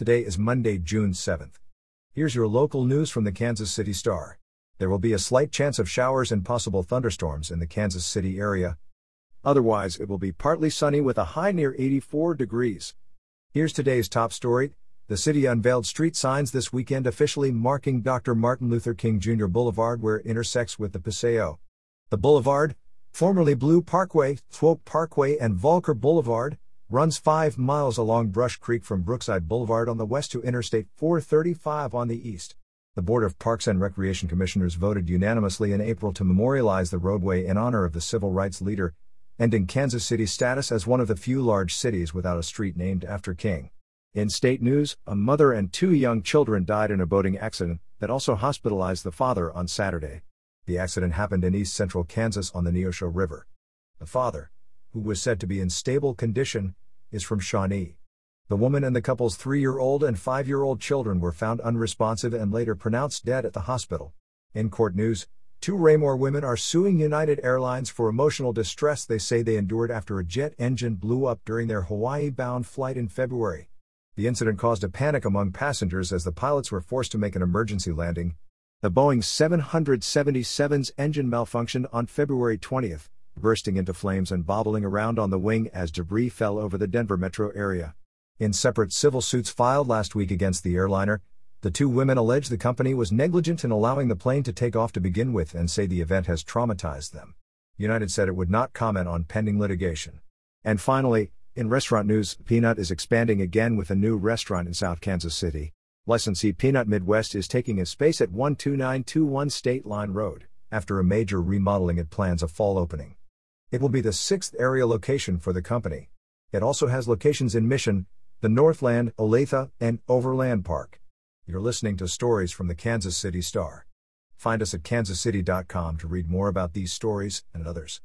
Today is Monday, June 7th. Here's your local news from the Kansas City Star. There will be a slight chance of showers and possible thunderstorms in the Kansas City area. Otherwise, it will be partly sunny with a high near 84 degrees. Here's today's top story. The city unveiled street signs this weekend officially marking Dr. Martin Luther King Jr. Boulevard where it intersects with the Paseo. The boulevard, formerly Blue Parkway, Swope Parkway, and Volker Boulevard, runs 5 miles along Brush Creek from Brookside Boulevard on the west to Interstate 435 on the east. The Board of Parks and Recreation Commissioners voted unanimously in April to memorialize the roadway in honor of the civil rights leader, ending Kansas City's status as one of the few large cities without a street named after King. In state news, a mother and two young children died in a boating accident that also hospitalized the father on Saturday. The accident happened in east central Kansas on the Neosho River. The father, who was said to be in stable condition, is from Shawnee. The woman and the couple's three year old and five year old children were found unresponsive and later pronounced dead at the hospital. In court news, two Raymore women are suing United Airlines for emotional distress they say they endured after a jet engine blew up during their Hawaii bound flight in February. The incident caused a panic among passengers as the pilots were forced to make an emergency landing. The Boeing 777's engine malfunctioned on February 20th, bursting into flames and bobbling around on the wing as debris fell over the Denver metro area. In separate civil suits filed last week against the airliner, the two women allege the company was negligent in allowing the plane to take off to begin with and say the event has traumatized them. United said it would not comment on pending litigation. And finally, in restaurant news, Peanut is expanding again with a new restaurant in South Kansas City. Licensee Peanut Midwest is taking a space at 12921 State Line Road. After a major remodeling, it plans a fall opening. It will be the sixth area location for the company. It also has locations in Mission, the Northland, Olathe, and Overland Park. You're listening to stories from the Kansas City Star. Find us at kansascity.com to read more about these stories and others.